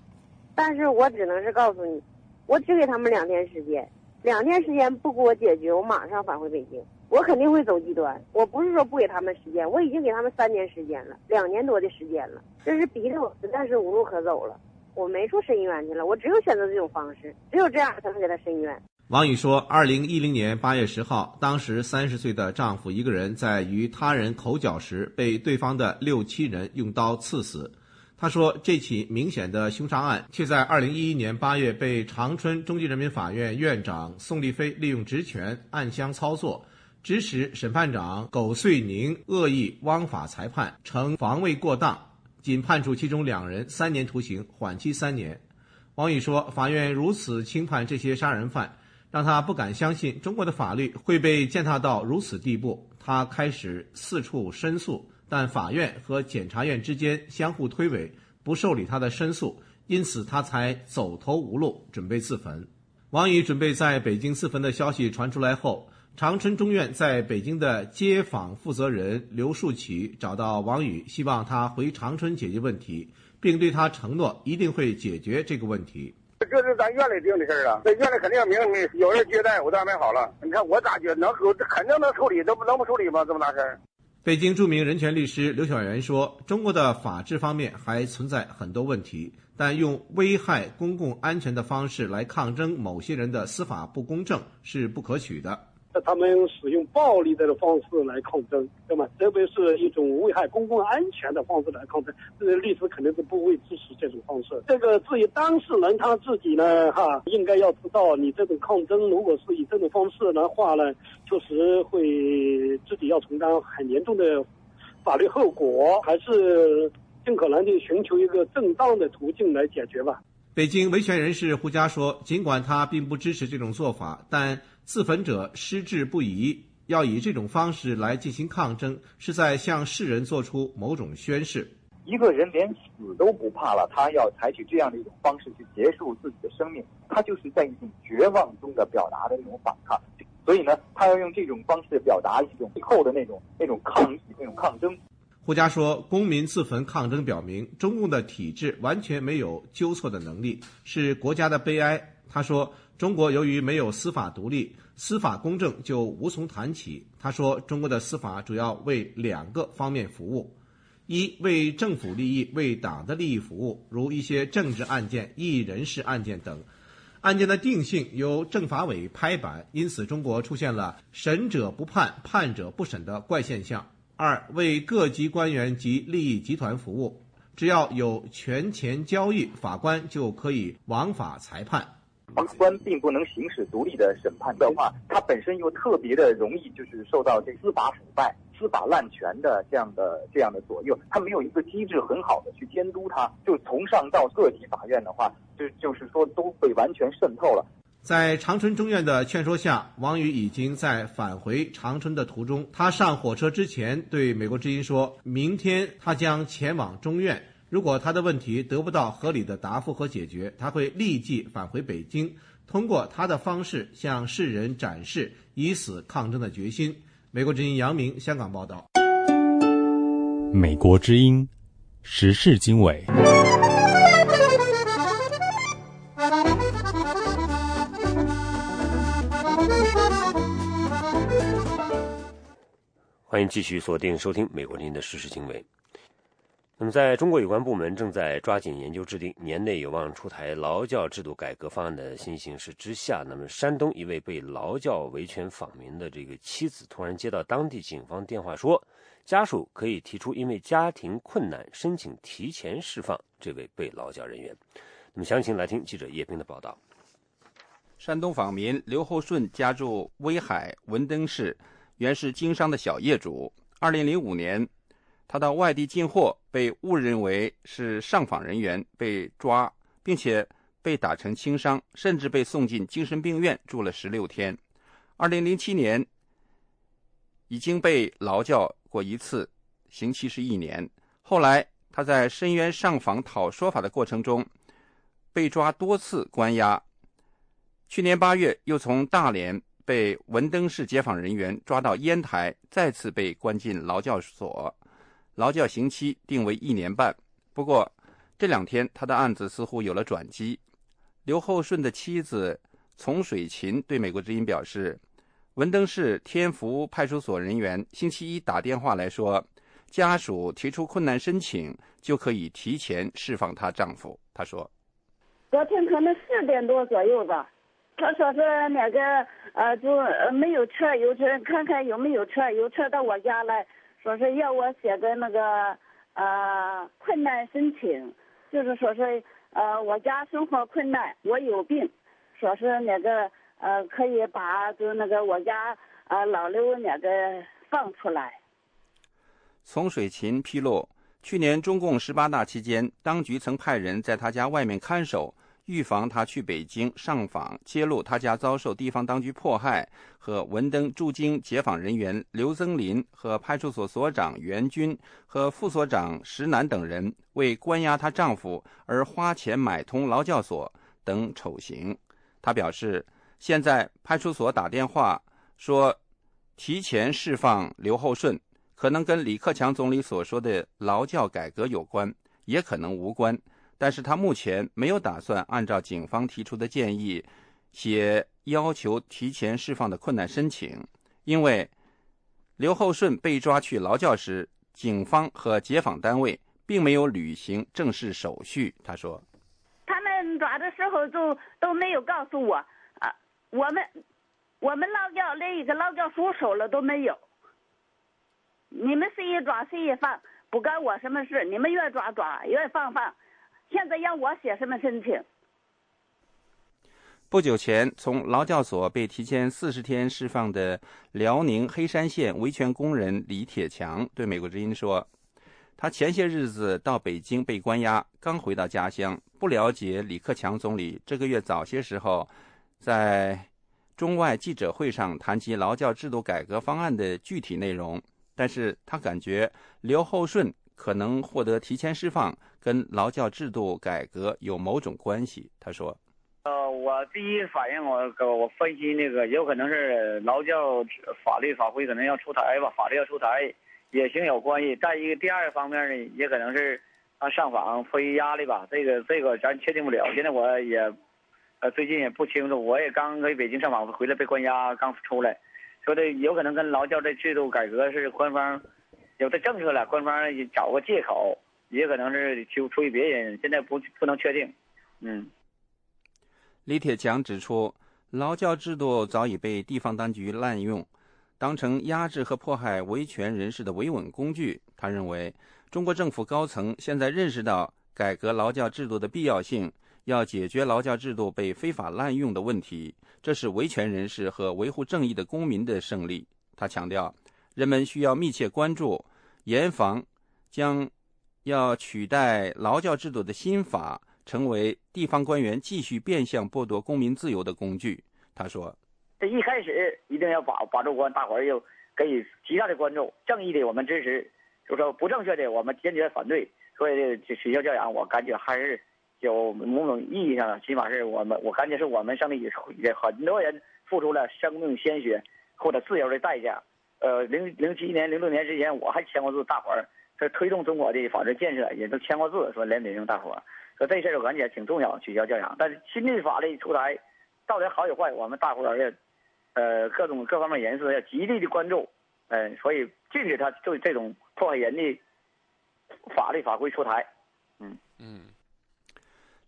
但是我只能是告诉你，我只给他们两天时间，两天时间不给我解决，我马上返回北京。我肯定会走极端。我不是说不给他们时间，我已经给他们三年时间了，两年多的时间了，这是逼得我实在是无路可走了。我没处申冤去了，我只有选择这种方式，只有这样才能给他申冤。王宇说，二零一零年八月十号，当时三十岁的丈夫一个人在与他人口角时，被对方的六七人用刀刺死。他说，这起明显的凶杀案，却在二零一一年八月被长春中级人民法院院长宋立飞利用职权暗箱操作，指使审判长苟遂宁恶意枉法裁判，成防卫过当。仅判处其中两人三年徒刑，缓期三年。王宇说，法院如此轻判这些杀人犯，让他不敢相信中国的法律会被践踏到如此地步。他开始四处申诉，但法院和检察院之间相互推诿，不受理他的申诉，因此他才走投无路，准备自焚。王宇准备在北京自焚的消息传出来后，长春中院在北京的街访负责人刘树启找到王宇，希望他回长春解决问题，并对他承诺一定会解决这个问题。这是咱院里定的事儿啊，在院里肯定明明有人接待，我都安排好了。你看我咋觉能处，这肯定能处理，能不能不处理吗？这么大事儿。北京著名人权律师刘晓元说：“中国的法治方面还存在很多问题。”但用危害公共安全的方式来抗争某些人的司法不公正是不可取的。他们使用暴力的方式来抗争，对吗？特别是一种危害公共安全的方式来抗争，这个律师肯定是不会支持这种方式。这个至于当事人他自己呢，哈，应该要知道，你这种抗争如果是以这种方式的话呢，确实会自己要承担很严重的法律后果，还是。尽可能的寻求一个正当的途径来解决吧。北京维权人士胡佳说：“尽管他并不支持这种做法，但自焚者失志不移，要以这种方式来进行抗争，是在向世人做出某种宣誓。一个人连死都不怕了，他要采取这样的一种方式去结束自己的生命，他就是在一种绝望中的表达的一种反抗。所以呢，他要用这种方式表达一种最后的那种那种抗议、那种抗争。”胡佳说：“公民自焚抗争表明，中共的体制完全没有纠错的能力，是国家的悲哀。”他说：“中国由于没有司法独立，司法公正就无从谈起。”他说：“中国的司法主要为两个方面服务：一为政府利益、为党的利益服务，如一些政治案件、异议人士案件等，案件的定性由政法委拍板，因此中国出现了审者不判、判者不审的怪现象。”二为各级官员及利益集团服务，只要有权钱交易，法官就可以枉法裁判。法官并不能行使独立的审判的话，他本身又特别的容易就是受到这司法腐败、司法滥权的这样的这样的左右，他没有一个机制很好的去监督他，就从上到各级法院的话，就就是说都被完全渗透了。在长春中院的劝说下，王宇已经在返回长春的途中。他上火车之前对美国之音说：“明天他将前往中院，如果他的问题得不到合理的答复和解决，他会立即返回北京，通过他的方式向世人展示以死抗争的决心。”美国之音杨明香港报道。美国之音时事经纬。欢迎继续锁定收听《美国之音的时事经纬》。那么，在中国有关部门正在抓紧研究制定年内有望出台劳教制度改革方案的新形势之下，那么山东一位被劳教维权访民的这个妻子，突然接到当地警方电话，说家属可以提出因为家庭困难申请提前释放这位被劳教人员。那么，详情来听记者叶斌的报道。山东访民刘厚顺家住威海文登市。原是经商的小业主。二零零五年，他到外地进货，被误认为是上访人员，被抓，并且被打成轻伤，甚至被送进精神病院住了十六天。二零零七年，已经被劳教过一次，刑期是一年。后来他在深渊上访讨说法的过程中，被抓多次关押。去年八月，又从大连。被文登市解访人员抓到烟台，再次被关进劳教所，劳教刑期定为一年半。不过这两天他的案子似乎有了转机。刘厚顺的妻子丛水琴对美国之音表示，文登市天福派出所人员星期一打电话来说，家属提出困难申请就可以提前释放她丈夫。她说，昨天可能四点多左右吧。他说是那个呃，就没有车，有车看看有没有车，有车到我家来说是要我写个那个呃困难申请，就是说是呃我家生活困难，我有病，说是那个呃可以把就那个我家呃老刘那个放出来。丛水琴披露，去年中共十八大期间，当局曾派人在他家外面看守，预防他去北京上访，揭露他家遭受地方当局迫害和文登驻京解访人员刘增林和派出所所长袁军和副所长石楠等人为关押她丈夫而花钱买通劳教所等丑行。他表示，现在派出所打电话说提前释放刘厚顺。可能跟李克强总理所说的劳教改革有关，也可能无关。但是他目前没有打算按照警方提出的建议，写要求提前释放的困难申请，因为刘厚顺被抓去劳教时，警方和解访单位并没有履行正式手续。他说：“他们抓的时候就都没有告诉我啊，我们我们劳教连一个劳教书收了都没有。”你们谁也抓谁也放，不干我什么事。你们愿抓抓，愿放放。现在让我写什么申请？不久前，从劳教所被提前四十天释放的辽宁黑山县维权工人李铁强对美国之音说：“他前些日子到北京被关押，刚回到家乡，不了解李克强总理这个月早些时候在中外记者会上谈及劳教制度改革方案的具体内容。”但是他感觉刘厚顺可能获得提前释放，跟劳教制度改革有某种关系。他说：“呃，我第一反应，我我分析那个有可能是劳教法律法规可能要出台吧，法律要出台也行有关系。再一个，第二方面呢，也可能是他上访迫于压力吧。这个这个咱确定不了。现在我也呃最近也不清楚，我也刚回北京上访回来被关押，刚出来。”说的有可能跟劳教这制度改革是官方有的政策了，官方找个借口，也可能是出出于别人，现在不不能确定。嗯，李铁强指出，劳教制度早已被地方当局滥用，当成压制和迫害维权人士的维稳工具。他认为，中国政府高层现在认识到改革劳教制度的必要性。要解决劳教制度被非法滥用的问题，这是维权人士和维护正义的公民的胜利。他强调，人们需要密切关注，严防将要取代劳教制度的新法成为地方官员继续变相剥夺公民自由的工具。他说：“这一开始一定要把把住关，大伙儿要给予极大的关注，正义的我们支持，就说不正确的我们坚决反对。所以这学校教养，我感觉还是。”有某种意义上，起码是我们，我感觉是我们上面也也很多人付出了生命鲜血或者自由的代价。呃，零零七年、零六年之前，我还签过字，大伙儿这推动中国的法治建设也都签过字，说联名用大伙儿说这事儿我感觉挺重要，取消教养。但是新的法律出台，到底好与坏，我们大伙儿要呃各种各方面人士要极力的关注，嗯，所以禁止他就这种破坏人的法律法规出台，嗯嗯。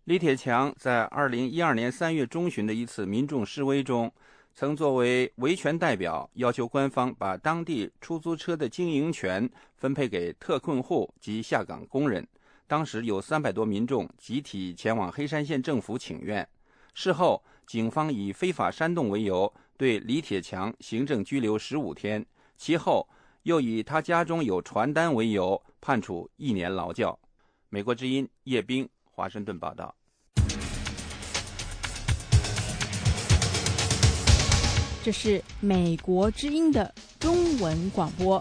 李铁强在二零一二年三月中旬的一次民众示威中，曾作为维权代表，要求官方把当地出租车的经营权分配给特困户及下岗工人。当时有三百多民众集体前往黑山县政府请愿。事后，警方以非法煽动为由，对李铁强行政拘留十五天，其后又以他家中有传单为由，判处一年劳教。美国之音叶冰。华盛顿报道。这是美国之音的中文广播。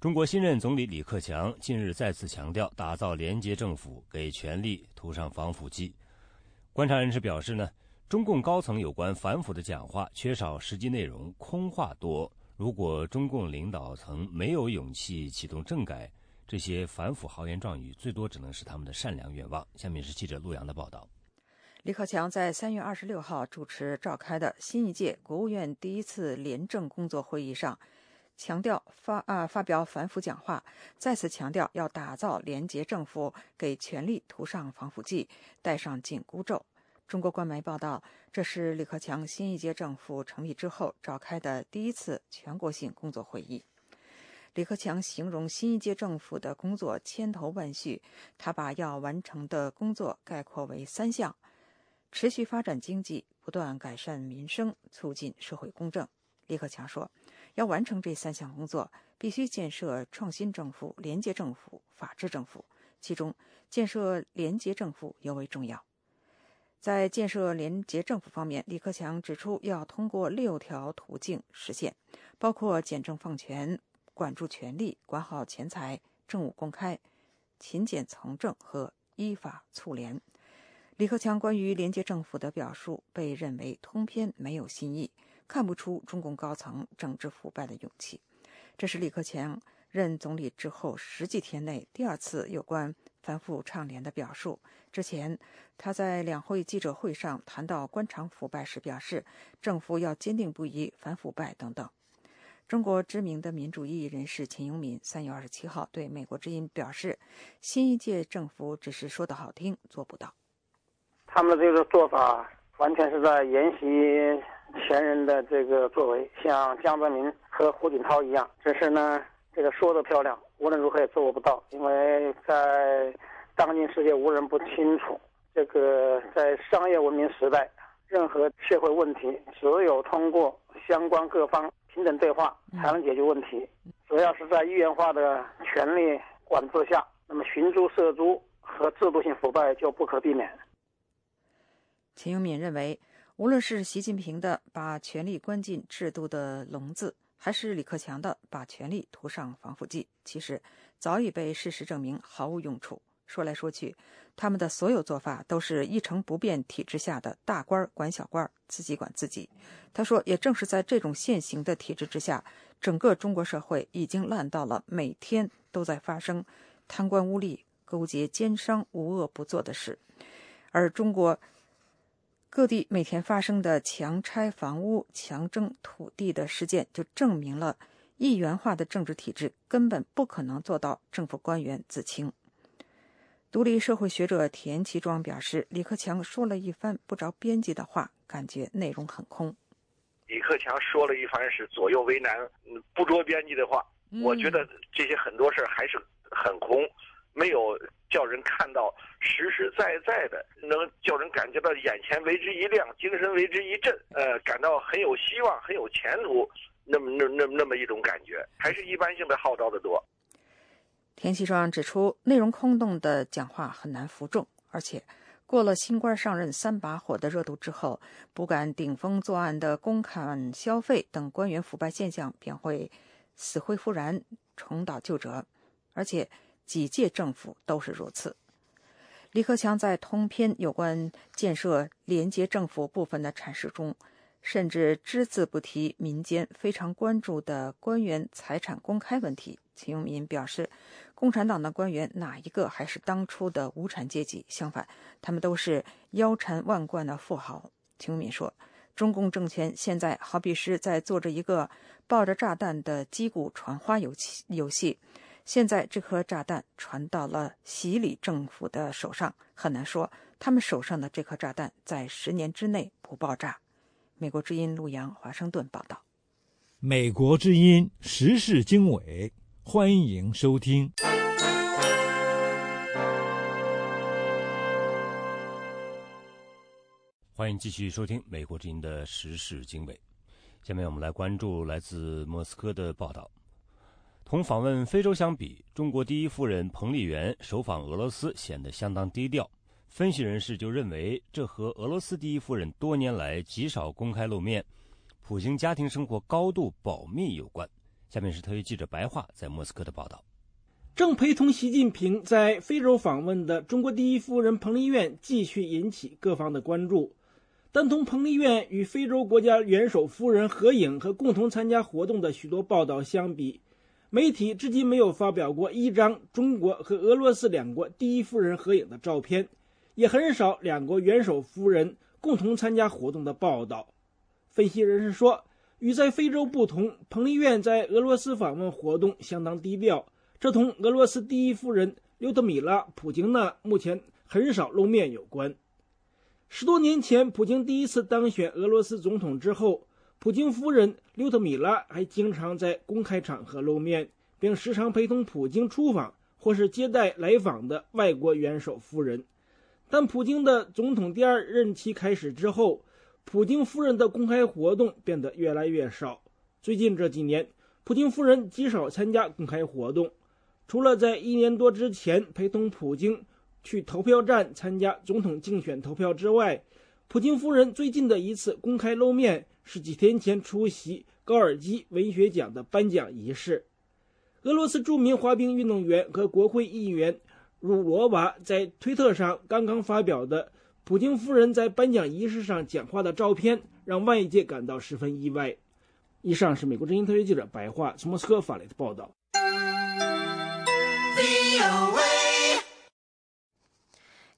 中国新任总理李克强近日再次强调，打造廉洁政府，给权力涂上防腐剂。观察人士表示呢。中共高层有关反腐的讲话缺少实际内容，空话多。如果中共领导层没有勇气启动政改，这些反腐豪言壮语最多只能是他们的善良愿望。下面是记者陆阳的报道。李克强在三月二十六号主持召开的新一届国务院第一次廉政工作会议上，强调发啊发表反腐讲话，再次强调要打造廉洁政府，给权力涂上防腐剂，戴上紧箍咒。中国官媒报道，这是李克强新一届政府成立之后召开的第一次全国性工作会议。李克强形容新一届政府的工作千头万绪，他把要完成的工作概括为三项：持续发展经济、不断改善民生，促进社会公正。李克强说，要完成这三项工作，必须建设创新政府、廉洁政府、法治政府，其中建设廉洁政府尤为重要。在建设廉洁政府方面，李克强指出，要通过六条途径实现，包括简政放权、管住权力、管好钱财、政务公开、勤俭从政和依法促廉。李克强关于廉洁政府的表述被认为通篇没有新意，看不出中共高层政治腐败的勇气。这是李克强任总理之后十几天内第二次有关。反腐倡廉的表述。之前，他在两会记者会上谈到官场腐败时表示，政府要坚定不移反腐败等等。中国知名的民主意义人士秦永敏三月二十七号对美国之音表示，新一届政府只是说得好听，做不到。他们这个做法完全是在沿袭前人的这个作为，像江泽民和胡锦涛一样，只是呢，这个说的漂亮。无论如何也做不到，因为在当今世界，无人不清楚，这个在商业文明时代，任何社会问题只有通过相关各方平等对话才能解决问题。只要是在一元化的权力管制下，那么寻租涉租和制度性腐败就不可避免。秦永敏认为，无论是习近平的把权力关进制度的笼子。还是李克强的把权力涂上防腐剂，其实早已被事实证明毫无用处。说来说去，他们的所有做法都是一成不变体制下的大官管小官，自己管自己。他说，也正是在这种现行的体制之下，整个中国社会已经烂到了每天都在发生贪官污吏、勾结奸商、无恶不作的事，而中国。各地每天发生的强拆房屋、强征土地的事件，就证明了一元化的政治体制根本不可能做到政府官员自清。独立社会学者田其庄表示，李克强说了一番不着边际的话，感觉内容很空。李克强说了一番是左右为难、不着边际的话，我觉得这些很多事儿还是很空。没有叫人看到实实在在的，能叫人感觉到眼前为之一亮，精神为之一振，呃，感到很有希望、很有前途，那么那那那么一种感觉，还是一般性的号召的多。田启庄指出，内容空洞的讲话很难服众，而且过了新官上任三把火的热度之后，不敢顶风作案的公款消费等官员腐败现象便会死灰复燃，重蹈旧辙，而且。几届政府都是如此。李克强在通篇有关建设廉洁政府部分的阐释中，甚至只字不提民间非常关注的官员财产公开问题。秦永民表示，共产党的官员哪一个还是当初的无产阶级？相反，他们都是腰缠万贯的富豪。秦永民说，中共政权现在好比是在做着一个抱着炸弹的击鼓传花游戏游戏。现在这颗炸弹传到了洗礼政府的手上，很难说他们手上的这颗炸弹在十年之内不爆炸。美国之音陆洋华盛顿报道。美国之音时事经纬，欢迎收听。欢迎继续收听美国之音的时事经纬。下面我们来关注来自莫斯科的报道。同访问非洲相比，中国第一夫人彭丽媛首访俄罗斯显得相当低调。分析人士就认为，这和俄罗斯第一夫人多年来极少公开露面，普京家庭生活高度保密有关。下面是特约记者白桦在莫斯科的报道。正陪同习近平在非洲访问的中国第一夫人彭丽媛继续引起各方的关注。但同彭丽媛与非洲国家元首夫人合影和共同参加活动的许多报道相比，媒体至今没有发表过一张中国和俄罗斯两国第一夫人合影的照片，也很少两国元首夫人共同参加活动的报道。分析人士说，与在非洲不同，彭丽媛在俄罗斯访问活动相当低调，这同俄罗斯第一夫人柳特米拉·普京娜目前很少露面有关。十多年前，普京第一次当选俄罗斯总统之后。普京夫人柳特米拉还经常在公开场合露面，并时常陪同普京出访或是接待来访的外国元首夫人。但普京的总统第二任期开始之后，普京夫人的公开活动变得越来越少。最近这几年，普京夫人极少参加公开活动，除了在一年多之前陪同普京去投票站参加总统竞选投票之外，普京夫人最近的一次公开露面是几天前出席高尔基文学奖的颁奖仪式。俄罗斯著名滑冰运动员和国会议员鲁罗娃在推特上刚刚发表的普京夫人在颁奖仪式上讲话的照片，让外界感到十分意外。以上是美国之音特约记者白桦从莫斯科发来的报道。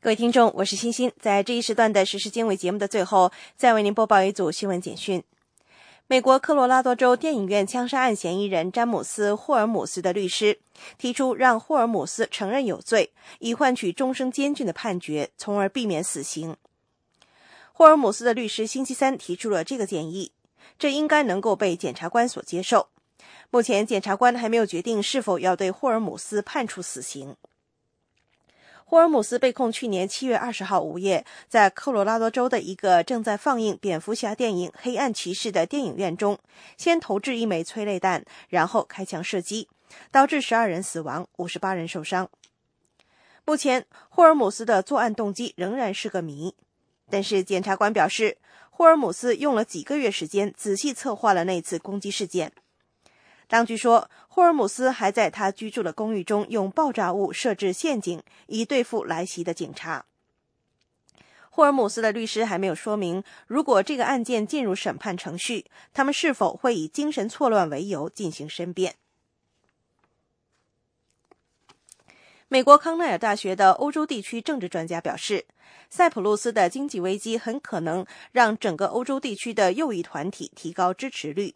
各位听众，我是欣欣，在这一时段的时事经纬节目的最后，再为您播报一组新闻简讯。美国科罗拉多州电影院枪杀案嫌疑人詹姆斯·霍尔姆斯的律师提出让霍尔姆斯承认有罪，以换取终生监禁的判决，从而避免死刑。霍尔姆斯的律师星期三提出了这个建议，这应该能够被检察官所接受。目前，检察官还没有决定是否要对霍尔姆斯判处死刑。霍尔姆斯被控去年七月二十号午夜，在科罗拉多州的一个正在放映蝙蝠侠电影《黑暗骑士》的电影院中，先投掷一枚催泪弹，然后开枪射击，导致十二人死亡，五十八人受伤。目前，霍尔姆斯的作案动机仍然是个谜，但是检察官表示，霍尔姆斯用了几个月时间仔细策划了那次攻击事件。当局说，霍尔姆斯还在他居住的公寓中用爆炸物设置陷阱，以对付来袭的警察。霍尔姆斯的律师还没有说明，如果这个案件进入审判程序，他们是否会以精神错乱为由进行申辩。美国康奈尔大学的欧洲地区政治专家表示，塞浦路斯的经济危机很可能让整个欧洲地区的右翼团体提高支持率。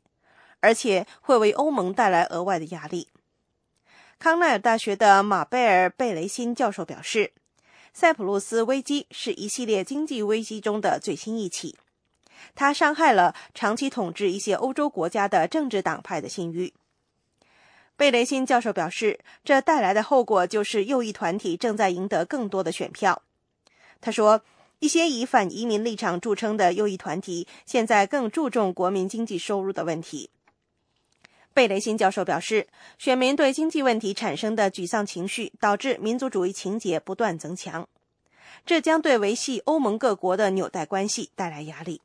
而且会为欧盟带来额外的压力。康奈尔大学的马贝尔贝雷辛教授表示，塞浦路斯危机是一系列经济危机中的最新一起，它伤害了长期统治一些欧洲国家的政治党派的信誉。贝雷辛教授表示，这带来的后果就是右翼团体正在赢得更多的选票。他说，一些以反移民立场著称的右翼团体现在更注重国民经济收入的问题。贝雷辛教授表示，选民对经济问题产生的沮丧情绪导致民族主义情节不断增强，这将对维系欧盟各国的纽带关系带来压力。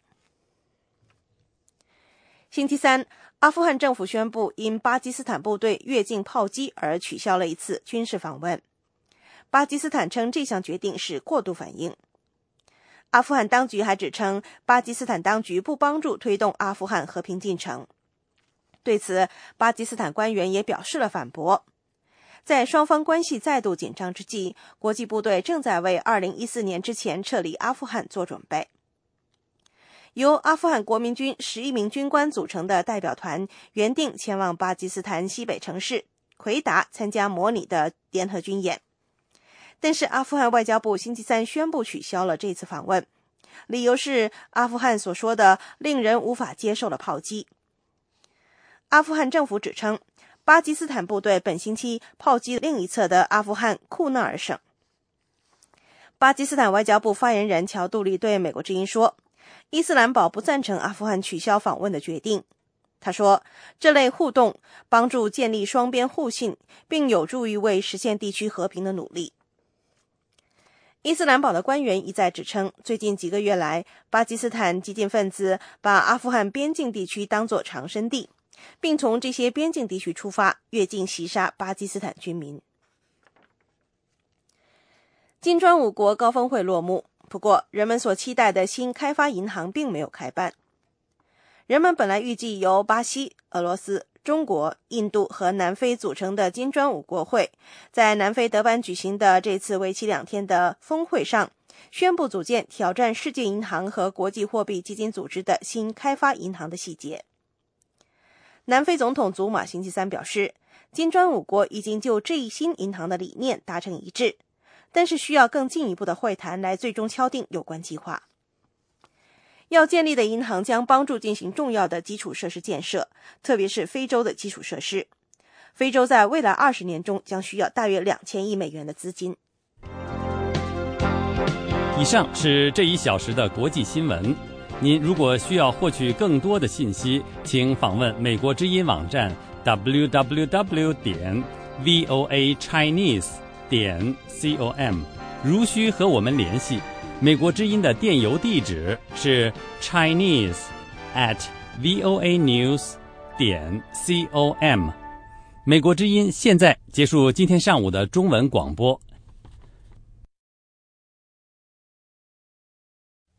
星期三，阿富汗政府宣布因巴基斯坦部队越境炮击而取消了一次军事访问。巴基斯坦称这项决定是过度反应。阿富汗当局还指称，巴基斯坦当局不帮助推动阿富汗和平进程。对此，巴基斯坦官员也表示了反驳。在双方关系再度紧张之际，国际部队正在为2014年之前撤离阿富汗做准备。由阿富汗国民军十一名军官组成的代表团原定前往巴基斯坦西北城市奎达参加模拟的联合军演，但是阿富汗外交部星期三宣布取消了这次访问，理由是阿富汗所说的令人无法接受的炮击。阿富汗政府指称，巴基斯坦部队本星期炮击另一侧的阿富汗库纳尔省。巴基斯坦外交部发言人乔杜里对美国之音说：“伊斯兰堡不赞成阿富汗取消访问的决定。”他说：“这类互动帮助建立双边互信，并有助于为实现地区和平的努力。”伊斯兰堡的官员一再指称，最近几个月来，巴基斯坦激进分子把阿富汗边境地区当作藏身地。并从这些边境地区出发，越境袭杀巴基斯坦军民。金砖五国高峰会落幕，不过人们所期待的新开发银行并没有开办。人们本来预计由巴西、俄罗斯、中国、印度和南非组成的金砖五国会，在南非德班举行的这次为期两天的峰会上，宣布组建挑战世界银行和国际货币基金组织的新开发银行的细节。南非总统祖马星期三表示，金砖五国已经就这一新银行的理念达成一致，但是需要更进一步的会谈来最终敲定有关计划。要建立的银行将帮助进行重要的基础设施建设，特别是非洲的基础设施。非洲在未来二十年中将需要大约两千亿美元的资金。以上是这一小时的国际新闻。您如果需要获取更多的信息，请访问美国之音网站 www 点 voa chinese 点 com。如需和我们联系，美国之音的电邮地址是 chinese at voa news 点 com。美国之音现在结束今天上午的中文广播。